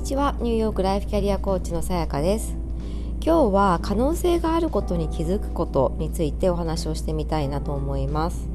にちは。ニューヨークライフキャリアコーチのさやかです。今日は可能性があることに気づくことについてお話をしてみたいなと思います。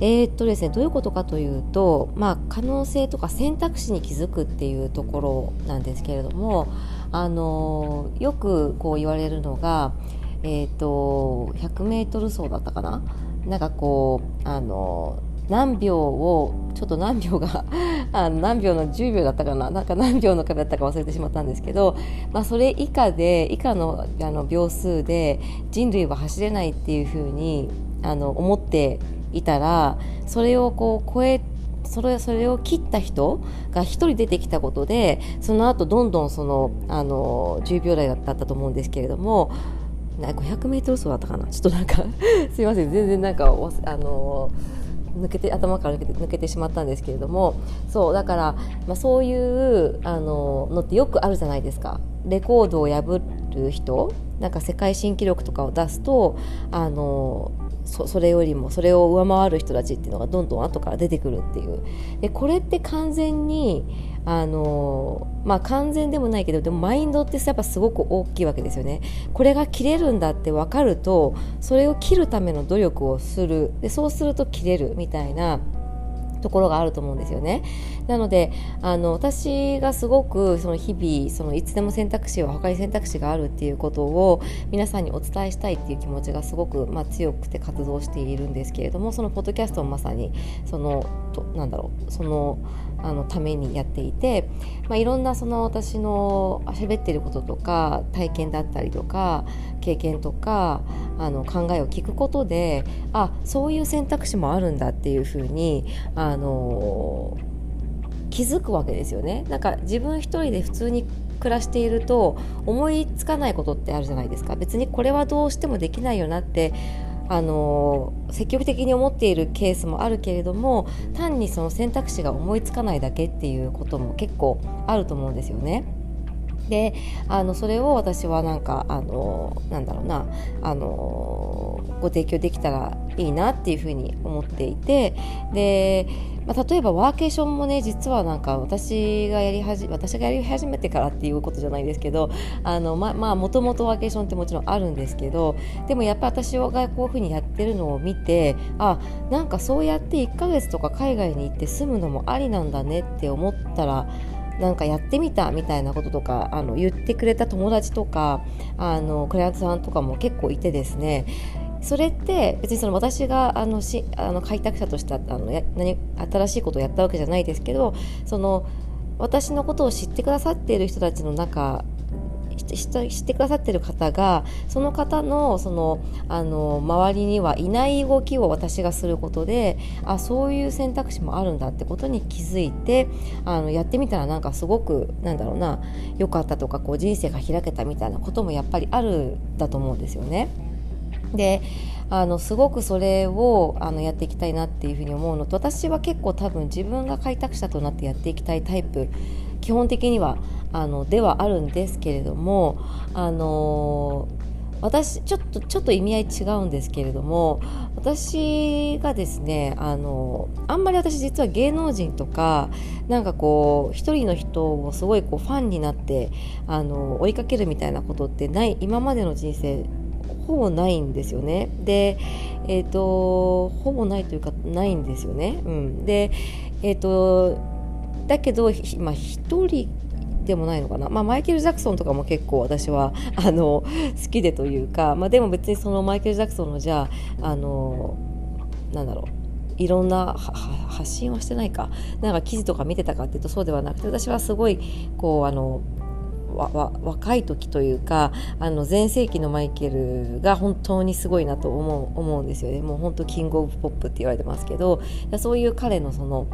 えー、っとですねどういうことかというとまあ可能性とか選択肢に気づくっていうところなんですけれどもあのよくこう言われるのがえー、っと 100m 走だったかな？なんかこうあの何秒をちょっと何秒が あ何秒の10秒だったかな。なんか何秒の壁だったか忘れてしまったんですけど、まあ、それ以下で以下のあの秒数で人類は走れないっていうふうにあの思っていたらそれをこう超えそれそれを切った人が1人出てきたことでその後どんどんそのあの10秒台だったと思うんですけれども 500m 走だったかな。ちょっとなんか すいません。全然なんかあの抜けて頭から抜けて抜けてしまったんですけれどもそうだから、まあ、そういうあののってよくあるじゃないですか。レコードを破る人なんか世界新記録とかを出すとあのそそれよりもそれを上回る人たちっていうのがどんどん後から出てくるっていう。でこれって完全にあのまあ完全でもないけどでもマインドってやっぱすごく大きいわけですよね。これが切れるんだって分かるとそれを切るための努力をする。でそうすると切れるみたいなところがあると思うんですよね。なのであの私がすごくその日々そのいつでも選択肢は他に選択肢があるっていうことを皆さんにお伝えしたいっていう気持ちがすごく、まあ、強くて活動しているんですけれどもそのポッドキャストもまさにそのとなんだろうそのあのためにやっていて、まあ、いろんなその私の喋ってることとか体験だったりとか経験とかあの考えを聞くことであそういう選択肢もあるんだっていうふうにあの気づくわけですよね。なんか自分一人で普通に暮らしていると思いつかないことってあるじゃないですか別にこれはどうしてもできないよなってあの積極的に思っているケースもあるけれども単にその選択肢が思いつかないだけっていうことも結構あると思うんですよね。であのそれを私はなんかあのなんだろうなあのご提供できたらいいなっていうふうに思っていてでまあ、例えばワーケーションもね実はなんか私がやりはじ私がやり始めてからっていうことじゃないですけどあのままあもともとワーケーションってもちろんあるんですけどでもやっぱり私がこういうふうにやってるのを見てあなんかそうやって1ヶ月とか海外に行って住むのもありなんだねって思ったらなんかやってみたみたいなこととかあの言ってくれた友達とかあのクライアントさんとかも結構いてですねそれって別にその私があのしあの開拓者としてあのや何新しいことをやったわけじゃないですけどその私のことを知ってくださっている人たちの中知ってくださっている方がその方のそのあの周りにはいない動きを私がすることであそういう選択肢もあるんだってことに気づいてあのやってみたらなんかすごくなんだろうな良かったとかこう人生が開けたみたいなこともやっぱりあるんだと思うんですよね。であのすごくそれをあのやっていきたいなっていうふうに思うのと私は結構多分自分が開拓者となってやっていきたいタイプ基本的にはあのではあるんですけれどもあの私ちょっとちょっと意味合い違うんですけれども私がですねあのあんまり私実は芸能人とかなんかこう一人の人をすごいこうファンになってあの追いかけるみたいなことってない今までの人生ほぼないんですよね。で、えっ、ー、と、ほぼないというか、ないんですよね。うん。で、えっ、ー、と、だけど、まあ、一人でもないのかな、まあ、マイケル・ジャクソンとかも結構私はあの好きでというか、まあ、でも別にそのマイケル・ジャクソンのじゃああのなんだろういろんな発信はしてないかなんか記事とか見てたかっていうとそうではなくて私はすごいこうあの若い時というかあの全盛期のマイケルが本当にすごいなと思う思うんですよね。もう本当キングオブポップって言われてますけどそういう彼のその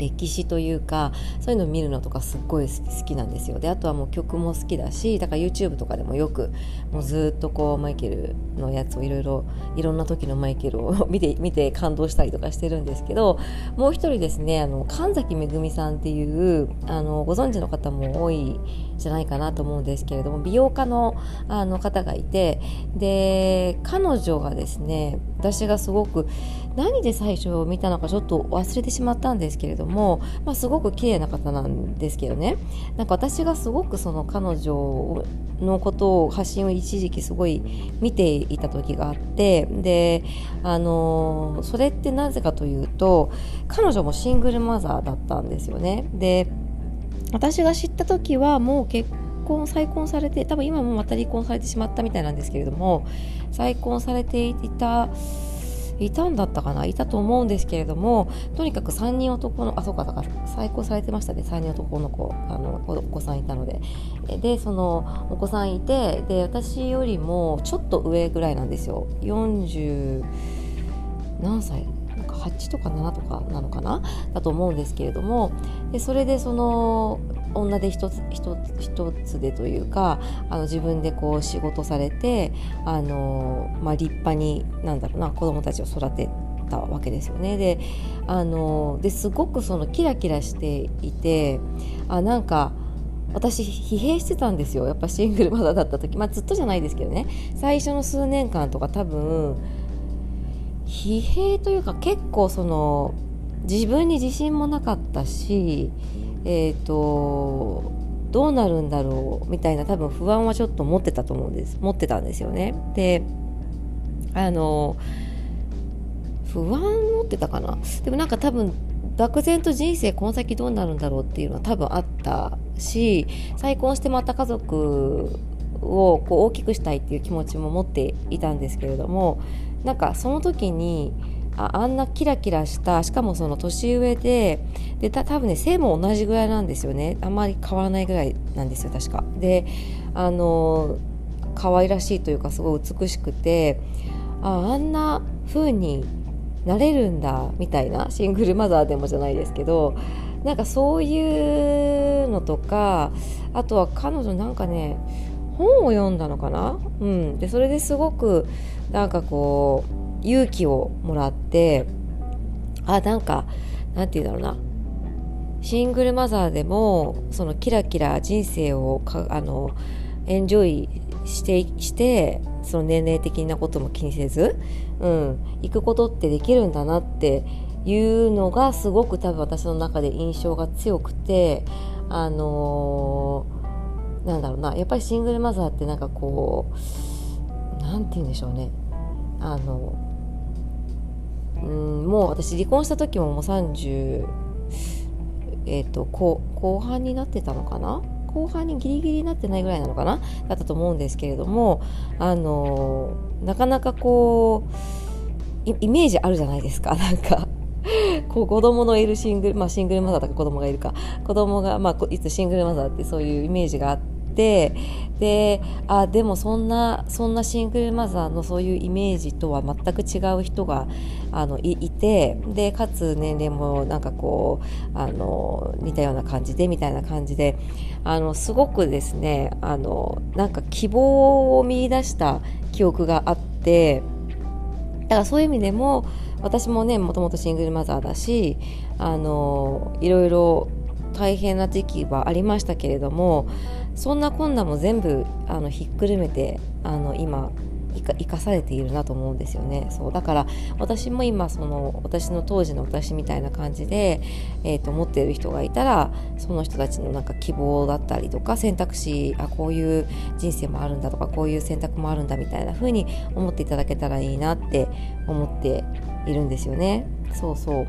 歴史というかそういうのを見るのとかすっごい好きなんですよ。であとはもう曲も好きだしだから YouTube とかでもよくもうずっとこうマイケルのやつをいろいろいろんな時のマイケルを 見て見て感動したりとかしてるんですけどもう一人ですねあの神崎めぐみさんっていうあのご存知の方も多いじゃないかなと思うんですけれども美容家のあの方がいてで彼女がですね私がすごく何で最初見たのかちょっと忘れてしまったんですけれども、まあ、すごく綺麗な方なんですけどね。なんか私がすごくその彼女のことを発信を一時期すごい見ていた時があってであのそれってなぜかというと彼女もシングルマザーだったんですよね。で私が知った時はもう結婚再婚されて多分今もまた離婚されてしまったみたいなんですけれども再婚されていたいたんだったかないたと思うんですけれどもとにかく3人男のあそうかだから再婚されてましたね。3人男の子あのお子さんいたので。でそのお子さんいてで私よりもちょっと上ぐらいなんですよ。40何歳？なんか8とか7とかなのかな？だと思うんですけれどもでそれでその女で一つ一つ一つでというかあの自分でこう仕事されてあの、まあ、立派になんだろうな子供たちを育てたわけですよね。であのですごくそのキラキラしていてあなんか私疲弊してたんですよ。やっぱシングルマザーだった時。まあずっとじゃないですけどね。最初の数年間とか多分疲弊というか結構その自分に自信もなかったしえっ、ー、とどうなるんだろうみたいな多分不安はちょっと持ってたと思うんです持ってたんですよね。であの不安持ってたかな？でもなんか多分漠然と人生この先どうなるんだろうっていうのは多分あったし再婚してまた家族をこう大きくしたいっていう気持ちも持っていたんですけれどもなんかその時にああんなキラキラしたしかもその年上ででた多分ね背も同じぐらいなんですよね。あんまり変わらないぐらいなんですよ確か。であの可愛らしいというかすごい美しくてああんな風になれるんだみたいなシングルマザーでもじゃないですけどなんかそういうのとかあとは彼女なんかね本を読んだのかな、うん、でそれですごくなんかこう勇気をもらってあなんかなんて言うんだろうな。シングルマザーでもそのキラキラ人生をかあのエンジョイしてしてその年齢的なことも気にせず、うん、行くことってできるんだなっていうのがすごく多分私の中で印象が強くてあのー、なんだろうなやっぱりシングルマザーってなんかこうなんて言うんでしょうね。あのうんもう私離婚した時ももう30えっ、ー、と後後半になってたのかな？後半にギリギリになってないぐらいなのかな？だったと思うんですけれどもあのなかなかこうイメージあるじゃないですか。なんかこう子供のいるシングル、まあ、シングルマザーとか子供がいるか。子供がまあいつシングルマザーってそういうイメージがあってであでもそんなそんなシングルマザーのそういうイメージとは全く違う人があのいてでかつ年齢もなんかこうあの似たような感じでみたいな感じであのすごくですねあのなんか希望を見いだした記憶があってだからそういう意味でも私もねもともとシングルマザーだしあのいろいろ大変な時期はありましたけれどもそんな困難も全部あのひっくるめてあの今生かされているなと思うんですよね。そうだから私も今その私の当時の私みたいな感じで、えーと、思っている人がいたらその人たちのなんか希望だったりとか選択肢あこういう人生もあるんだとかこういう選択もあるんだみたいな風に思っていただけたらいいなって思っているんですよね。そうそう。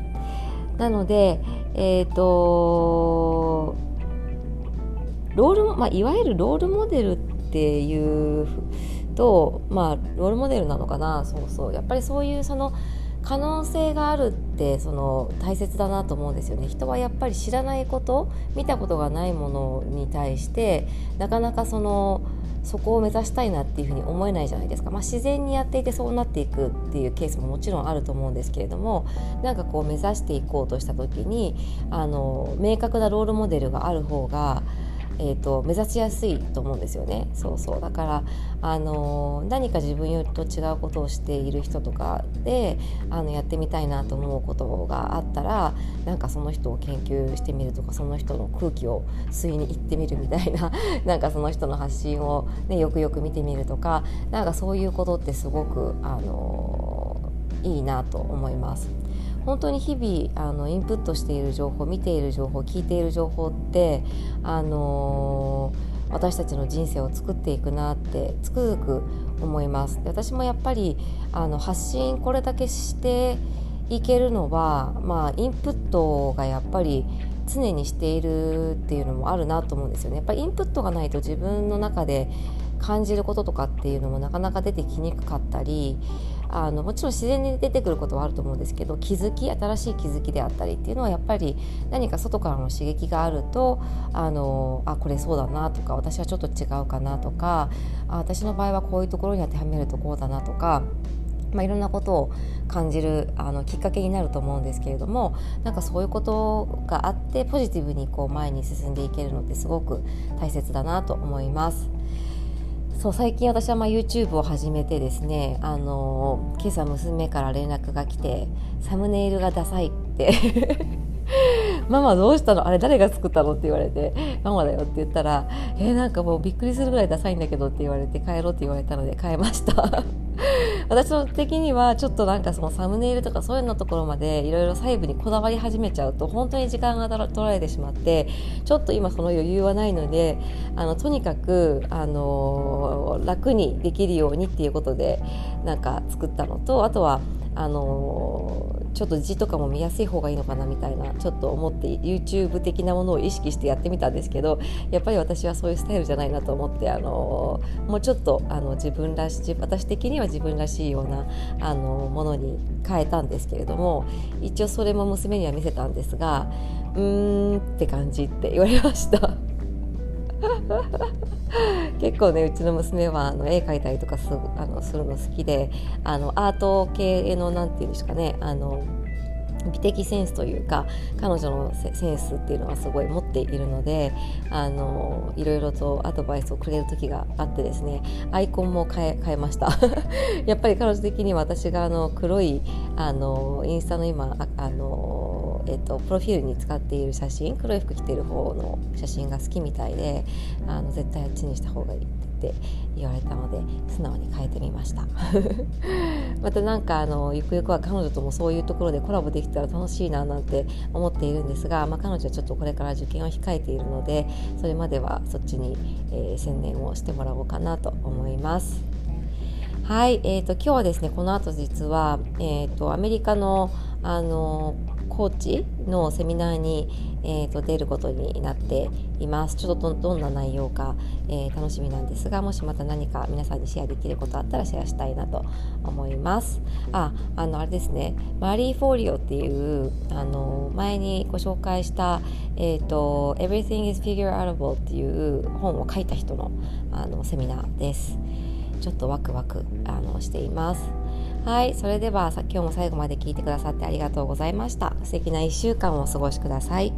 なのでえっ、ー、とロール、まあ、いわゆるロールモデルっていうとまあロールモデルなのかな。そうそう。やっぱりそういうその可能性があるってその大切だなと思うんですよね。人はやっぱり知らないこと見たことがないものに対してなかなかそのそこを目指したいなっていうふうに思えないじゃないですか、まあ、自然にやっていてそうなっていくっていうケースももちろんあると思うんですけれどもなんかこう目指していこうとした時にあの明確なロールモデルがある方がえーと、目指しやすいと思うんですよねそうそうだから、あの何か自分よりと違うことをしている人とかであのやってみたいなと思うことがあったらなんかその人を研究してみるとかその人の空気を吸いに行ってみるみたいな なんかその人の発信を、ね、よくよく見てみるとかなんかそういうことってすごく、あのいいなと思います。本当に日々あのインプットしている情報見ている情報聞いている情報ってあのー、私たちの人生を作っていくなってつくづく思います私もやっぱりあの発信これだけしていけるのは、まあ、インプットがやっぱり常にしているっていうのもあるなと思うんですよね。やっぱりインプットがないと自分の中で感じることとかっていうのもなかなか出てきにくかったりあのもちろん自然に出てくることはあると思うんですけど気づき新しい気づきであったりっていうのはやっぱり何か外からの刺激があるとあのあこれそうだなとか私はちょっと違うかなとかあ私の場合はこういうところに当てはめるとこうだなとか。まあ、いろんなことを感じるあのきっかけになると思うんですけれどもなんかそういうことがあってポジティブにこう前に進んでいけるのってすごく大切だなと思います。そう最近私はまあ YouTube を始めてですねあの今朝娘から連絡が来てサムネイルがダサいって。ママどうしたの？あれ誰が作ったの？って言われてママだよって言ったらえー、なんかもうびっくりするぐらいダサいんだけどって言われて帰ろうって言われたので変えました。私的にはちょっとなんかそのサムネイルとかそういうのところまでいろいろ細部にこだわり始めちゃうと本当に時間が取られてしまってちょっと今その余裕はないのであのとにかく、あの、楽にできるようにっていうことでなんか作ったのとあとはあのちょっと字とかも見やすい方がいいのかなみたいなちょっと思って YouTube 的なものを意識してやってみたんですけどやっぱり私はそういうスタイルじゃないなと思ってあのもうちょっとあの自分らしい私的には自分らしいようなあのものに変えたんですけれども一応それも娘には見せたんですがうーんって感じって言われました。結構ねうちの娘はあの絵描いたりとかすあのするの好きであのアート系の何て言うんですかねあの美的センスというか彼女のセンスっていうのはすごい持っているのであのいろいろとアドバイスをくれる時があってですねアイコンも変え変えました。やっぱり彼女的に私があの黒いあのインスタの今あの、えっと、プロフィールに使っている写真黒い服着ている方の写真が好きみたいであの絶対あっちにした方がいいって言われたので素直に変えてみました またなんかあのゆくゆくは彼女ともそういうところでコラボできたら楽しいななんて思っているんですが、まあ、彼女はちょっとこれから受験を控えているのでそれまではそっちに、えー、専念をしてもらおうかなと思います。はい、えーと、今日はですねこの後実は、えーとアメリカのあのコーチのセミナーに、えーと、出ることになっています。ちょっとどんな内容か、えー、楽しみなんですがもしまた何か皆さんにシェアできることあったらシェアしたいなと思います。ああのあれですね。マリー・フォーリオっていうあの前にご紹介した「えーと、Everything is Figureable」っていう本を書いた人のあのセミナーです。ちょっとワクワクあのしています。はいそれでは今日も最後まで聞いてくださってありがとうございました。素敵な1週間をお過ごしください。